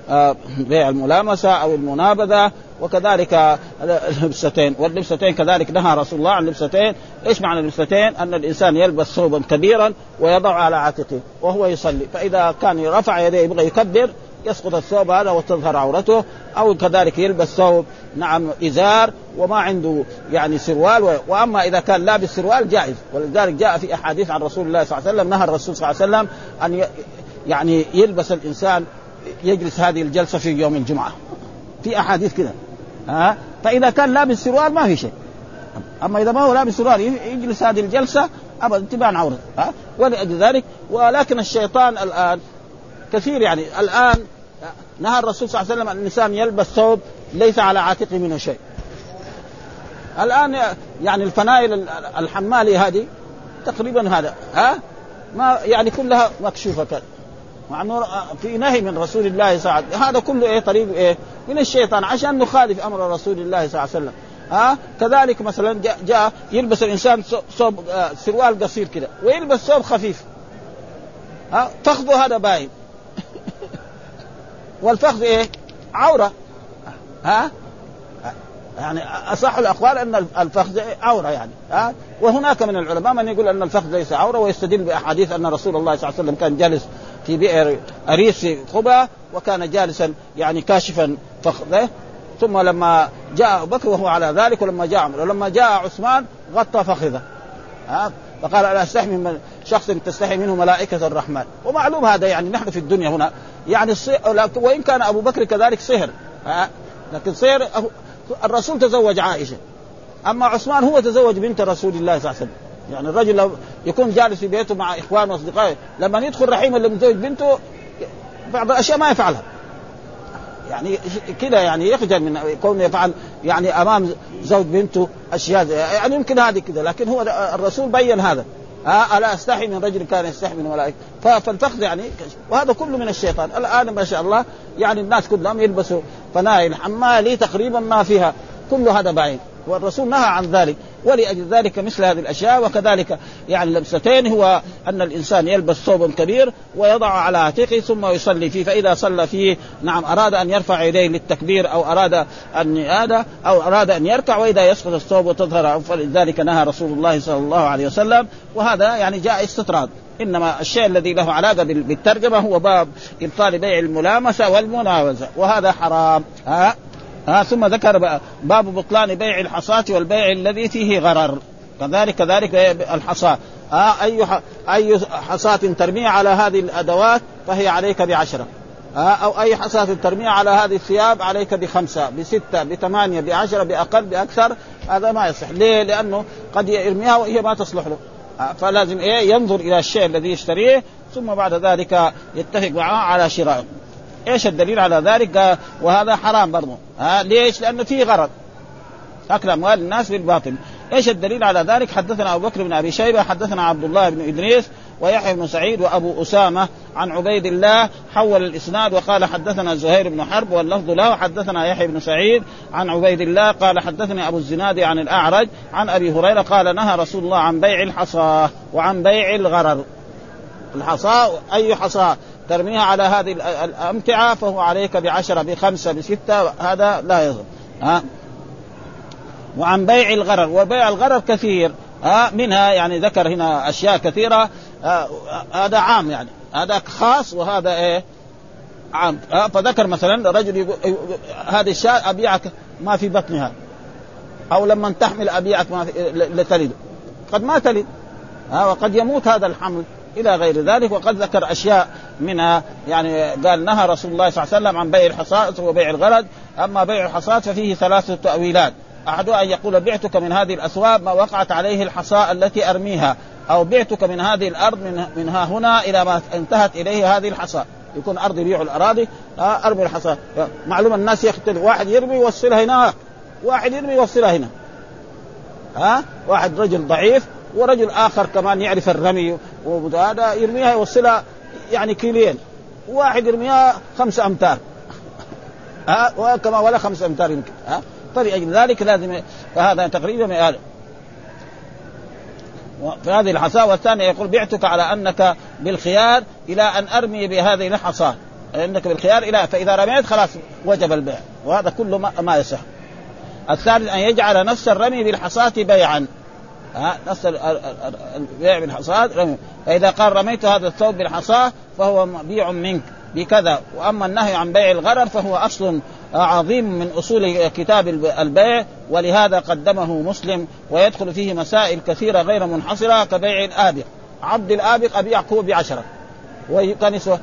آه، بيع الملامسة أو المنابذة وكذلك اللبستين واللبستين كذلك نهى رسول الله عن اللبستين إيش معنى اللبستين؟ أن الإنسان يلبس ثوبا كبيرا ويضع على عاتقه وهو يصلي فإذا كان رفع يديه يبغى يكبر يسقط الثوب هذا وتظهر عورته أو كذلك يلبس ثوب نعم إزار وما عنده يعني سروال وأما إذا كان لابس سروال جائز. ولذلك جاء في أحاديث عن رسول الله صلى الله عليه وسلم نهى الرسول صلى الله عليه وسلم أن يعني يلبس الإنسان يجلس هذه الجلسة في يوم الجمعة. في أحاديث كذا. ها؟ فإذا كان لابس سروال ما في شيء. أما إذا ما هو لابس سروال يجلس هذه الجلسة ابدا تبان عورته. ها؟ ولأجل ذلك ولكن الشيطان الآن كثير يعني. الآن نهى الرسول صلى الله عليه وسلم أن الانسان يلبس ثوب ليس على عاتقه منه شيء. الآن يعني الفنائل الحمالي هذه تقريبا هذا ها؟ ما يعني كلها مكشوفة كذا. مع إنه في نهي من رسول الله صلى الله عليه وسلم. هذا كله إيه طريق إيه؟ من الشيطان عشان نخالف أمر رسول الله صلى الله عليه وسلم. ها؟ كذلك مثلا جاء, جاء يلبس الإنسان ثوب آه سروال قصير كده ويلبس ثوب خفيف. ها؟ فخذه هذا باين. والفخذ إيه؟ عورة. ها؟ يعني أصح الأقوال أن الفخذ عورة يعني ها؟ وهناك من العلماء من يقول أن الفخذ ليس عورة ويستدل بأحاديث أن رسول الله صلى الله عليه وسلم كان جالس في بئر أريس في قبى وكان جالسا يعني كاشفا فخذه. ثم لما جاء أبو بكر وهو على ذلك ولما جاء عمر ولما جاء عثمان غطى فخذه. ها؟ فقال ألا استحي من شخص تستحي منه ملائكة الرحمن. ومعلوم هذا يعني نحن في الدنيا هنا. يعني الصي... وإن كان أبو بكر كذلك صهر. لكن صهر الرسول تزوج عائشة. أما عثمان هو تزوج بنت رسول الله صلى الله عليه وسلم. يعني الرجل لو يكون جالس في بيته مع إخوانه وأصدقائه لما يدخل رحيم اللي متزوج بنته بعض الأشياء ما يفعلها. يعني كذا يعني يخجل من كونه يفعل يعني أمام زوج بنته أشياء يعني يمكن هذه كذا لكن هو الرسول بين هذا. ألا أستحي من رجل كان يستحي من ملائكه فالفخذ يعني وهذا كله من الشيطان. الآن ما شاء الله يعني الناس كلهم يلبسوا فنائل حمالي تقريبا ما فيها. كل هذا بعيد. والرسول نهى عن ذلك ولأجل ذلك مثل هذه الأشياء وكذلك يعني لبستين هو أن الإنسان يلبس ثوب كبير ويضع على عاتقه ثم يصلي فيه فإذا صلى فيه نعم أراد أن يرفع يديه للتكبير أو أراد أن هذا أو أراد أن يركع وإذا يسقط الثوب وتظهر فلذلك نهى رسول الله صلى الله عليه وسلم وهذا يعني جاء استطراد. إنما الشيء الذي له علاقة بالترجمة هو باب إبطال بيع الملامسة والمناوزة وهذا حرام. ها؟ ها ثم ذكر باب بطلان بيع الحصاة والبيع الذي فيه غرر. كذلك كذلك الحصاة. ها أي أي حصاة ترميها على هذه الأدوات فهي عليك بعشرة. أو أي حصاة ترميها على هذه الثياب عليك بخمسة بستة بثمانية بعشرة بأقل بأكثر. هذا ما يصح. ليه؟ لأنه قد يرميها وهي ما تصلح له. فلازم إيه؟ ينظر إلى الشيء الذي يشتريه ثم بعد ذلك يتفق معه على شرائه. إيش الدليل على ذلك؟ وهذا حرام برضه ها ليش؟ لأنه فيه غرض. اكل اموال الناس بالباطل. إيش الدليل على ذلك؟ حدثنا أبو بكر بن أبي شيبة حدثنا عبد الله بن إدريس ويحيى بن سعيد وأبو أسامة عن عبيد الله حول الإسناد وقال حدثنا زهير بن حرب واللفظ له. حدثنا يحيى بن سعيد عن عبيد الله قال حدثني أبو الزناد عن الأعرج عن أبي هريرة قال نهى رسول الله عن بيع الحصاه وعن بيع الغرر. الحصاه أي حصاه ترميها على هذه الأمتعة فهو عليك بعشرة بخمسة بستة هذا لا يضر. ها؟ وعن بيع الغرر وبيع الغرر كثير. ها؟ منها يعني ذكر هنا أشياء كثيرة. هذا عام يعني. هذا خاص وهذا إيه؟ عام. فذكر مثلا رجل يقول هذه الشاة أبيعك ما في بطنها. أو لما تحمل أبيعك ما في لتلد. قد ما تلد. ها؟ وقد يموت هذا الحمل. إلى غير ذلك. وقد ذكر أشياء منها. يعني قال نهى رسول الله صلى الله عليه وسلم عن بيع الحصاد وبيع الغرض. أما بيع الحصاد ففيه ثلاثة تأويلات. احدها أن يقول بعتك من هذه الأسواق ما وقعت عليه الحصاء التي أرميها أو بعتك من هذه الأرض من منها هنا إلى ما انتهت إليه هذه الحصاء. يكون أرض يبيع الأراضي أرمي الحصاء. معلوم الناس يختلف واحد يرمي يوصلها هناك واحد يرمي يوصلها هنا. ها؟ واحد رجل ضعيف ورجل آخر كمان يعرف الرمي وهذا يرميها يوصلها يعني كيلين. واحد يرميها خمسة أمتار. ها؟ وكما ولا خمسة أمتار يمكن. ها؟ فلأجل ذلك لازم فهذا تقريبا هذا. في هذه الحصاة والثاني يقول بعتك على أنك بالخيار إلى أن أرمي بهذه الحصاة أنك بالخيار إلى فإذا رميت خلاص وجب البيع. وهذا كله ما, ما يصح. الثالث أن يجعل نفس الرمي بالحصاة بيعا. ها نفس البيع بالحصاد. فإذا قال رميت هذا الثوب بالحصاه فهو مبيع منك بكذا. وأما النهي عن بيع الغرر فهو أصل عظيم من أصول كتاب البيع ولهذا قدمه مسلم ويدخل فيه مسائل كثيرة غير منحصرة كبيع الآبق. عبد الآبق ابيعك هو بعشره يسوى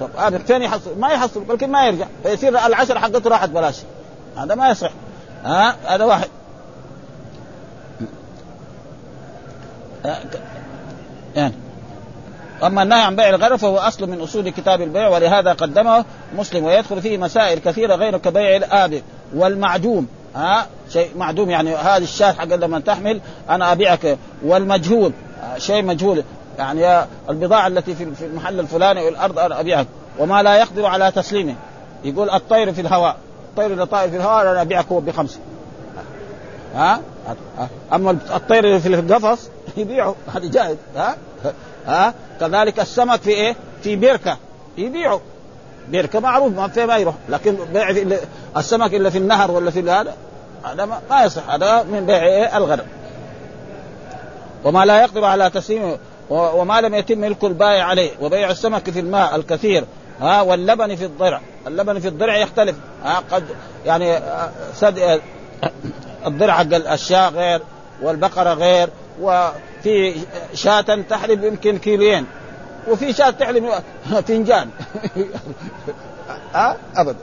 طب آبق فين يحصل؟ ما يحصل بلكن ما يرجع. فيصير العشره حقته راحت بلاش. هذا ما يصح. ها هذا واحد. يعني. أما النهي عن بيع الغرر فهو أصل من أصول كتاب البيع ولهذا قدمه مسلم ويدخل فيه مسائل كثيرة غير كبيع الابق والمعدوم. ها شيء معدوم يعني هذه الشاة حق لما تحمل أنا أبيعك. والمجهول شيء مجهول. يعني البضاعة التي في المحل الفلاني والأرض أنا أبيعك وما لا يقدر على تسليمه. يقول الطير في الهواء الطير اللي طائر في الهواء أنا أبيعك هو بخمسة. ها أما الطير اللي في القفص (laughs) يبيعه. هذه جائز ها؟ ها؟ كذلك السمك في إيه؟ في بركه يبيعه. بركه معروف ما في ما يروح. لكن بيع السمك اللي في النهر ولا في هذا هذا ما يصح. هذا من بيع إيه؟ الغنم. وما لا يقدر على تسليمه وما لم يتم ملك البائع عليه. وبيع السمك في الماء الكثير. ها؟ واللبن في الضرع. اللبن في الضرع يختلف. ها؟ قد يعني سد الضرع حق الشاة غير والبقرة غير وفي شاة تحلب يمكن كيلوين وفي شاة تحلب (laughs) فنجان. (laughs) ها؟ أبدا.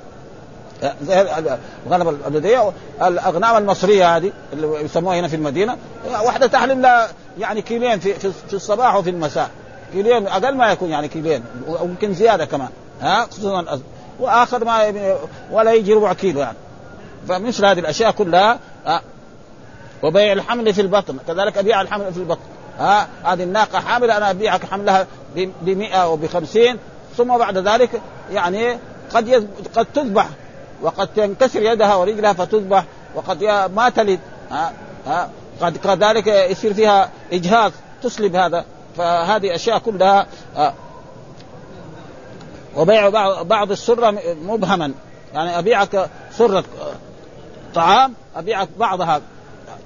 الغنم البلديه الاغنام المصرية هذه اللي يسموها هنا في المدينة. واحدة تحلم لها يعني كيلين في في الصباح وفي المساء. كيلين أقل ما يكون يعني كيلين ويمكن زيادة كمان. ها؟ خصوصا وآخر ما ولا يجي ربع كيلو يعني. فمثل هذه الأشياء كلها وبيع الحمل في البطن. كذلك أبيع الحمل في البطن. ها هذه الناقة حاملة أنا أبيعك حملها ب 100 أو ب 50 ثم بعد ذلك يعني قد قد تذبح وقد تنكسر يدها ورجلها فتذبح وقد ما تلد. ها ها قد كذلك يصير فيها إجهاض تسلب هذا. فهذه أشياء كلها وبيع بعض السره مبهما. يعني أبيعك سره طعام أبيعك بعضها.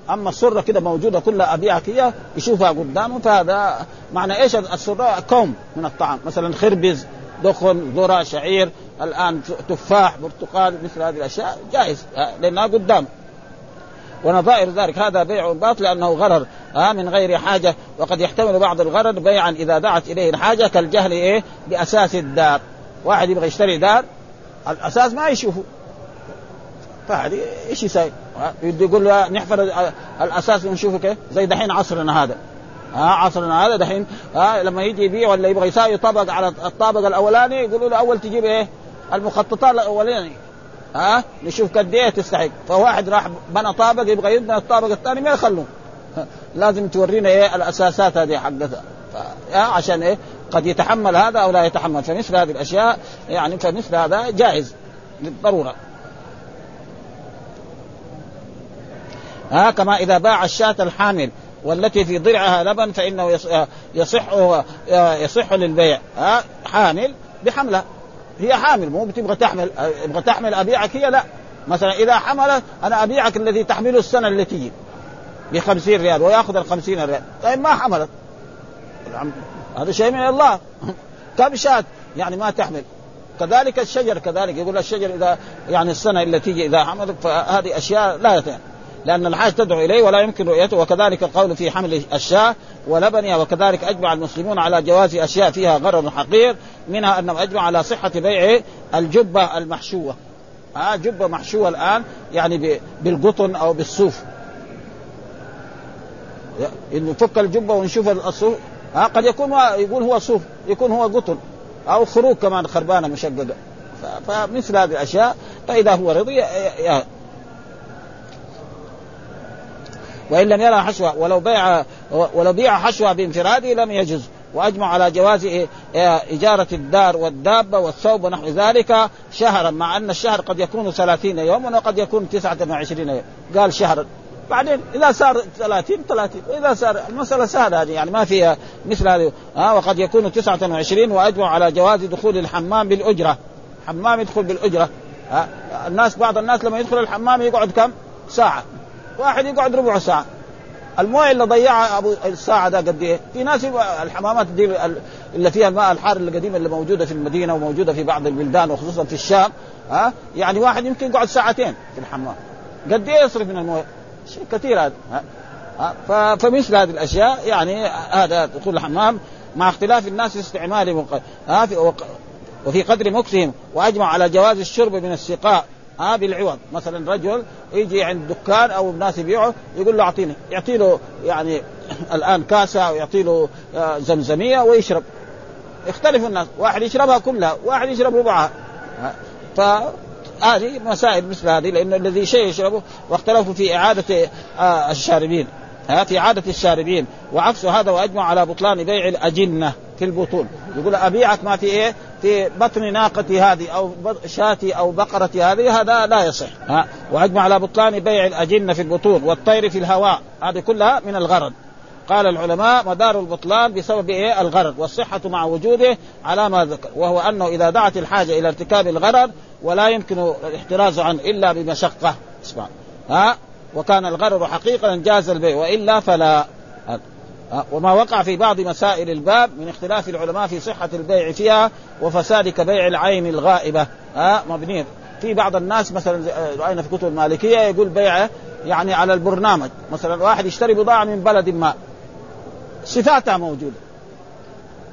أما السرة كده موجودة كلها أبيعك هي يشوفها قدامه فهذا معنى إيش السرة؟ كوم من الطعام. مثلا خربز دخن ذرة شعير الآن تفاح برتقال مثل هذه الأشياء جائز لأنها قدام. ونظائر ذلك هذا بيع باطل لأنه غرر آه من غير حاجة. وقد يحتمل بعض الغرر بيعا إذا دعت إليه الحاجة كالجهل إيه؟ بأساس الدار. واحد يبغى يشتري دار الأساس ما يشوفه. فهذه إيش يسوي؟ يقول له نحفر الأساس ونشوفه كيف؟ زي دحين عصرنا هذا. ها آه عصرنا هذا دحين. ها آه لما يجي يبيع ولا يبغى يساوي طبق على الطابق الأولاني يقولوا له أول تجيب إيه؟ المخططات الاولانيه ها نشوف قد إيه تستحق. فواحد راح بنى طابق يبغى يبني الطابق الثاني ما يخلوه. (laughs) لازم تورينا إيه الأساسات هذه حقتها عشان إيه؟ قد يتحمل هذا أو لا يتحمل. فمثل هذه الأشياء يعني فمثل هذا جائز. للضروره ها كما إذا باع الشاة الحامل والتي في ضرعها لبن فإنه يصح يصح للبيع. ها حامل بحملها هي حامل مو بتبغى تحمل أبغى تحمل أبيعك هي لا. مثلا إذا حملت أنا أبيعك الذي تحمله السنة اللي تجي ب 50 ريال ويأخذ ال 50 ريال. طيب ما حملت. هذا شيء من الله. (laughs) كم شاة؟ يعني ما تحمل. كذلك الشجر كذلك يقول الشجر إذا يعني السنة اللي تيجي إذا حملت فهذه أشياء لا يتعلم. لأن الحاج تدعو إليه ولا يمكن رؤيته وكذلك القول في حمل الشاة ولبنها وكذلك أجمع المسلمون على جواز أشياء فيها غرض حقير منها أنهم أجمع على صحة بيع الجبة المحشوة. آه جبة محشوة الآن يعني بالقطن أو بالصوف إنه فك الجبة ونشوف الصوف آه قد يكون يقول هو صوف يكون هو قطن أو خروج كمان خربانة مشققة. فمثل هذه الأشياء فإذا هو رضي وإن لم يرى حشوة ولو بيع ولو بيع حشوة بانفراده لم يجز. وأجمع على جواز إجارة الدار والدابة والثوب ونحو ذلك شهرا مع أن الشهر قد يكون ثلاثين يوما وقد يكون تسعة وعشرين يوم قال شهرا بعدين إذا صار 30 30 واذا صار المسألة سهلة هذه يعني ما فيها مثل هذه. ها وقد يكون 29 وأجمع على جواز دخول الحمام بالأجرة. حمام يدخل بالأجرة. ها الناس بعض الناس لما يدخل الحمام يقعد كم؟ ساعة. واحد يقعد ربع ساعة. المويه اللي ضيعها أبو الساعة ده قد إيه؟ في ناس الحمامات دي اللي فيها الماء الحار القديمة اللي موجودة في المدينة وموجودة في بعض البلدان وخصوصا في الشام ها؟ يعني واحد يمكن يقعد ساعتين في الحمام. قد إيه يصرف من المويه؟ شيء كثير هذا ها؟ فمثل هذه الأشياء يعني هذا دخول الحمام مع اختلاف الناس في استعماله ها؟ وفي قدر مكسهم وأجمع على جواز الشرب من السقاء. ها بالعوض. مثلا رجل يجي عند دكان أو الناس يبيعوا يقول له أعطيني. يعطي له يعني (clears throat) الآن كاسة أو يعطي له زمزمية ويشرب. يختلف الناس. واحد يشربها كلها واحد يشرب ربعها. فهذه مسائل مثل هذه لأن الذي شيء يشربه واختلفوا في إعادة الشاربين. ها في عادة الشاربين وعكس هذا وأجمع على بطلان بيع الأجنة في البطون. يقول أبيعك ما في إيه؟ في بطن ناقتي هذه أو شاتي أو بقرتي هذه هذا لا يصح. ها؟ وأجمع على بطلان بيع الأجنة في البطون والطير في الهواء هذه كلها من الغرض. قال العلماء مدار البطلان بسبب إيه؟ الغرض والصحة مع وجوده على ما ذكر وهو أنه إذا دعت الحاجة إلى ارتكاب الغرض ولا يمكن الاحتراز عنه إلا بمشقة. اسمع. ها؟ وكان الغرض حقيقة جاز البيع وإلا فلا. وما وقع في بعض مسائل الباب من اختلاف العلماء في صحة البيع فيها وفساد كبيع العين الغائبة. ها مبنين في بعض الناس مثلا راينا في كتب المالكية يقول بيعه يعني على البرنامج. مثلا واحد يشتري بضاعة من بلد ما. صفاتها موجودة.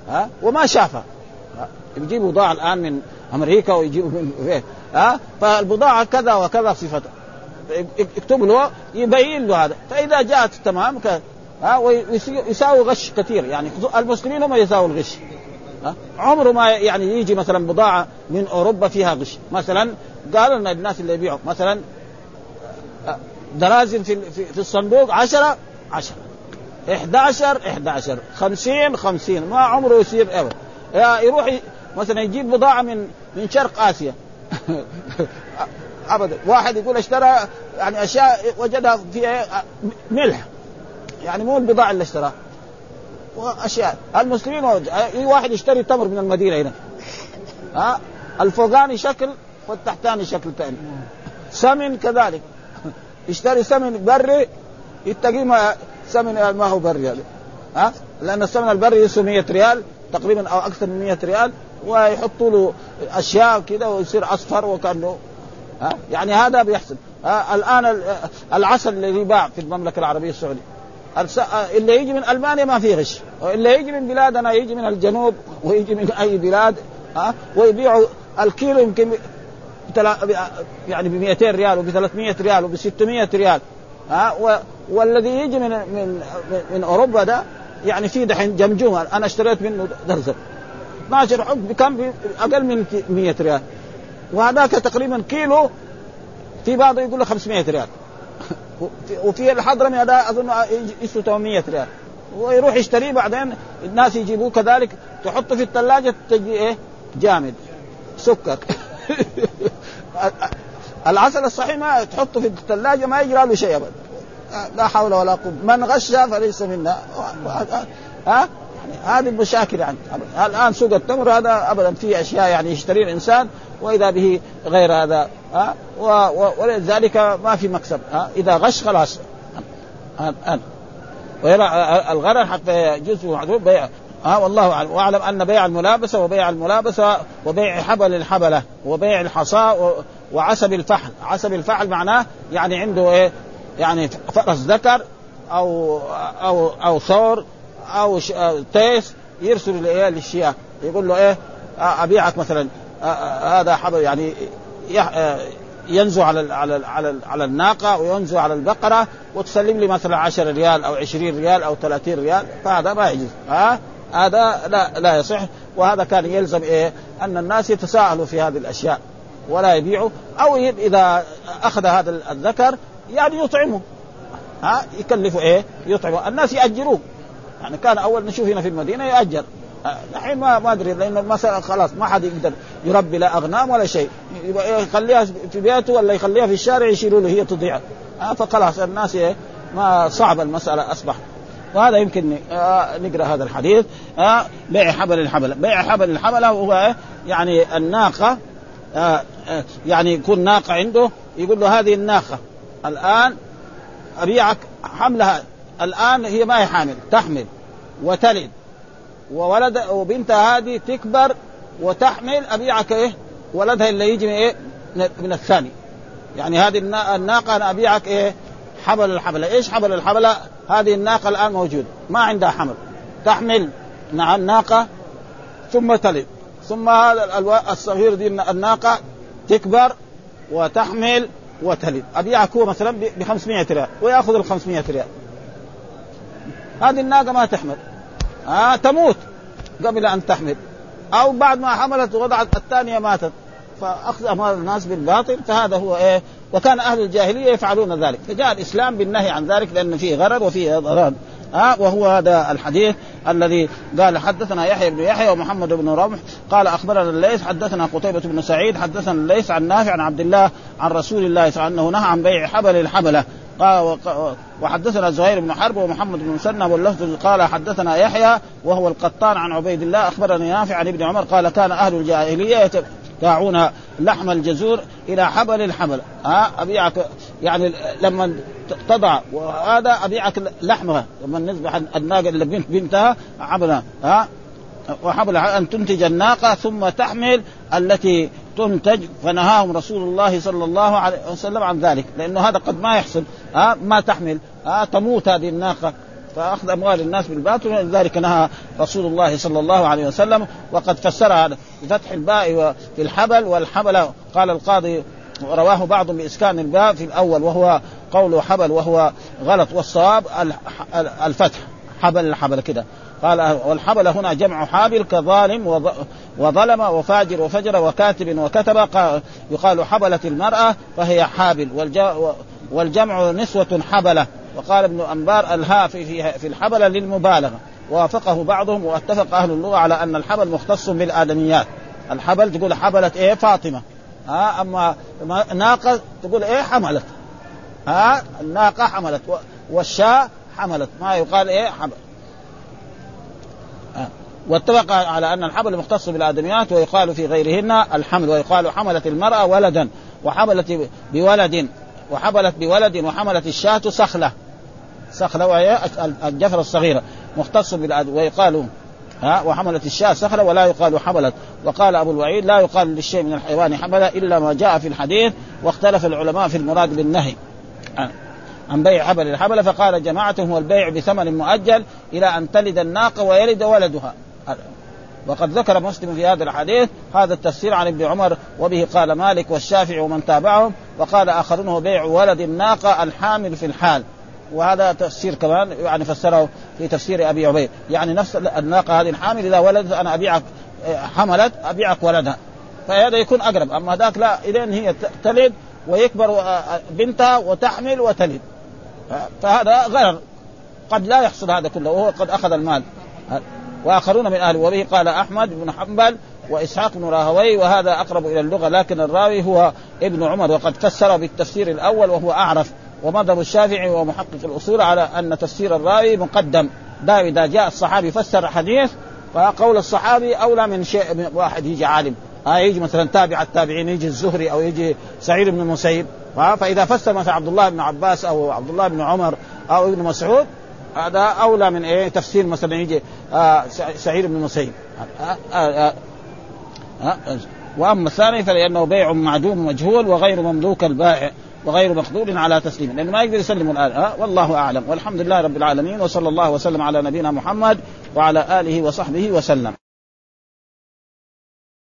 ها وما شافها. يجيبوا بضاعة الآن من أمريكا ويجيبوا من ها فالبضاعة كذا وكذا صفتها يكتب له يبين له هذا. فإذا جاءت تمام ها ويساوي غش كثير. يعني المسلمين هم يساووا الغش ها؟ عمره ما يعني يجي مثلا بضاعة من أوروبا فيها غش. مثلا قالوا لنا الناس اللي يبيعوا مثلا درازن في في الصندوق 10 10 11 11 50 50 ما عمره يصير ابدا يروح مثلا يجيب بضاعة من من شرق آسيا. (laughs) ابدا. واحد يقول اشترى يعني أشياء وجدها فيها ملح. يعني مو البضاعة اللي اشتراها وأشياء. المسلمين واحد يشتري تمر من المدينة هنا. ها؟ الفوقاني شكل والتحتاني شكل ثاني سمن كذلك. يشتري سمن بري يتقي ما سمن ما هو بري هذا. ها؟ لأن السمن البري يسوى 100 ريال تقريبا أو أكثر من 100 ريال ويحطوا له أشياء كذا ويصير أصفر وكأنه ها؟ يعني هذا بيحصل. ها؟ الآن العسل اللي يباع في المملكة العربية السعودية. اللي يجي من ألمانيا ما فيه غش. اللي يجي من بلادنا يجي من الجنوب ويجي من أي بلاد ها؟ ويبيعوا الكيلو يمكن يعني ب 200 ريال وب 300 ريال وب 600 ريال ها؟ والذي يجي من من من أوروبا ده يعني في دحين جمجوم أنا اشتريت منه درزه 12 حب بكم أقل من 100 ريال. وهذاك تقريبا كيلو في بعضه يقول له 500 ريال. (laughs) وفي الحضرمي هذا أظن يسوى 800 ريال. ويروح يشتريه بعدين الناس يجيبوه. كذلك تحطه في الثلاجة تجي إيه؟ جامد. سكر. (laughs) العسل الصحيح ما تحطه في الثلاجة ما يجرى له شيء ابدا. لا حول ولا قوة. من غش فليس منا. ها؟ يعني هذه المشاكل يعني. الآن سوق التمر هذا ابدا فيه أشياء يعني يشتريه الإنسان. وإذا به غير هذا ها؟ ولذلك ما في مكسب ها؟ إذا غش خلاص. ها ويرى الغرر حتى جزء معذور بيع ها؟ والله أعلم. وأعلم أن بيع الملابسة وبيع الملابسة وبيع حبل الحبلة وبيع الحصى وعسب الفحل، عسب الفحل معناه يعني عنده إيه؟ يعني فرس ذكر أو أو أو ثور أو تيس يرسل للشياه يقول له إيه؟ أبيعك مثلا. هذا حبل يعني ينزو على على على على الناقة وينزو على البقرة وتسلم لي مثلا 10 ريال أو 20 ريال أو 30 ريال فهذا ما يجوز. ها؟ هذا لا لا يصح. وهذا كان يلزم إيه؟ أن الناس يتساهلوا في هذه الأشياء ولا يبيعوا أو اذا أخذ هذا الذكر يعني يطعمه. ها؟ يكلفوا إيه؟ يطعموا الناس يأجروه. يعني كان أول نشوف هنا في المدينة يأجر. الحين ما ما أدري لأنه المسألة خلاص ما حد يقدر يربي لا أغنام ولا شيء. يخليها في بيته ولا يخليها في الشارع يشيلوا له هي تضيع. فخلاص الناس إيه ما صعب المسألة أصبح. وهذا يمكن نقرأ هذا الحديث. بيع حبل الحبل. بيع حبل الحبل هو يعني الناقة يعني يكون ناقة عنده يقول له هذه الناقة. الآن أبيعك حملها. الآن هي ما هي حامل تحمل وتلد. وولد وبنتها هذه تكبر وتحمل أبيعك إيه؟ ولدها اللي يجي من إيه؟ من الثاني. يعني هذه الناقة أنا أبيعك إيه؟ حبل الحبلة. إيش حبل الحبلة؟ هذه الناقة الآن موجوده ما عندها حمل. تحمل مع الناقة ثم تلد. ثم هذا الصغير دي الناقة تكبر وتحمل وتلد. أبيعك هو مثلا ب 500 ريال. ويأخذ ال 500 ريال. هذه الناقة ما تحمل. آه تموت قبل أن تحمل. أو بعد ما حملت ووضعت الثانية ماتت. فأخذ أموال الناس بالباطل فهذا هو إيه؟ وكان أهل الجاهلية يفعلون ذلك. فجاء الإسلام بالنهي عن ذلك لأن فيه غرر وفيه ضرر. ها وهو هذا الحديث الذي قال حدثنا يحيى بن يحيى ومحمد بن رمح. قال أخبرنا الليث حدثنا قتيبة بن سعيد حدثنا الليث عن نافع عن عبد الله عن رسول الله صلى الله عليه وسلم أنه نهى عن بيع حبل الحبلة. قال وحدثنا زهير بن حرب ومحمد بن مسنى واللفظ قال حدثنا يحيى وهو القطان عن عبيد الله أخبرني نافع عن ابن عمر قال كان أهل الجاهلية يبتاعون لحم الجزور إلى حبل الحبل ها أبيعك يعني لما تضع وهذا أبيعك لحمها لما نذبح الناقة اللي بنت بنتها حبلها ها وحبلها أن تنتج الناقة ثم تحمل التي تنتج فنهاهم رسول الله صلى الله عليه وسلم عن ذلك. لأنه هذا قد ما يحصل. ها ما تحمل. ها تموت هذه الناقة. فأخذ أموال الناس بالباطل ولذلك نهى رسول الله صلى الله عليه وسلم وقد فسرها بفتح الباء في الحبل والحبل قال القاضي رواه بعض بإسكان الباء في الأول وهو قول حبل وهو غلط. والصواب الفتح. حبل الحبل كده. قال والحبل هنا جمع حابل كظالم وظلم وفاجر وفجر وكاتب وكتب يقال حبلت المرأة فهي حابل والجمع نسوة حبلة. وقال ابن أنبار الهاء في, في, الحبلة للمبالغة. ووافقه بعضهم واتفق أهل اللغة على أن الحبل مختص بالآدميات. الحبل تقول حبلت إيه؟ فاطمة. ها؟ أما ناقة تقول إيه؟ حملت. ها؟ الناقة حملت. والشاة حملت. ما يقال إيه؟ حمل. واتفق على أن الحبل مختص بالآدميات ويقال في غيرهن الحمل ويقال حملت المرأة ولدا وحملت بولد وحملت بولد وحملت الشاة صخله صخله وهي الجفره الصغيرة مختص بالأد ويقال ها وحملت الشاة صخرة ولا يقال حملت. وقال أبو الوعيد لا يقال للشيء من الحيوان حمل إلا ما جاء في الحديث واختلف العلماء في المراد بالنهي عن بيع حبل. الحبل فقال جماعة هو البيع بثمن مؤجل إلى أن تلد الناقة ويلد ولدها. وقد ذكر مسلم في هذا الحديث هذا التفسير عن ابن عمر وبه قال مالك والشافعي ومن تابعهم وقال آخرون هو بيع ولد الناقة الحامل في الحال. وهذا تفسير كمان يعني فسره في تفسير أبي عبيد. يعني نفس الناقة هذه الحامل إذا ولدت أنا أبيعك حملت أبيعك ولدها. فهذا يكون أقرب. أما ذاك لا اذا هي تلد ويكبر بنتها وتحمل وتلد. فهذا غرر. قد لا يحصل هذا كله وهو قد أخذ المال. وآخرون من اهله وبه. قال أحمد بن حنبل وإسحاق بن راهوي وهذا أقرب إلى اللغة لكن الراوي هو ابن عمر وقد فسر بالتفسير الأول وهو أعرف. ومذهب الشافعي ومحقق الأصول على أن تفسير الراوي مقدم. دا اذا جاء الصحابي فسر حديث فقول الصحابي أولى من شيء من واحد يجي عالم. ها يجي مثلا تابع التابعين يجي الزهري أو يجي سعيد بن المسيب. فإذا فسر مثلا عبد الله بن عباس أو عبد الله بن عمر أو ابن مسعود هذا أولى من إيه؟ تفسير مثلا يجي آه سعيد بن المسيب آه آه آه. وأما الثاني فلأنه بيع معدوم مجهول وغير مملوك البائع وغير مقدور على تسليمه لأنه ما يقدر يسلم الآن. أه؟ والله أعلم. والحمد لله رب العالمين وصلى الله وسلم على نبينا محمد وعلى آله وصحبه وسلم.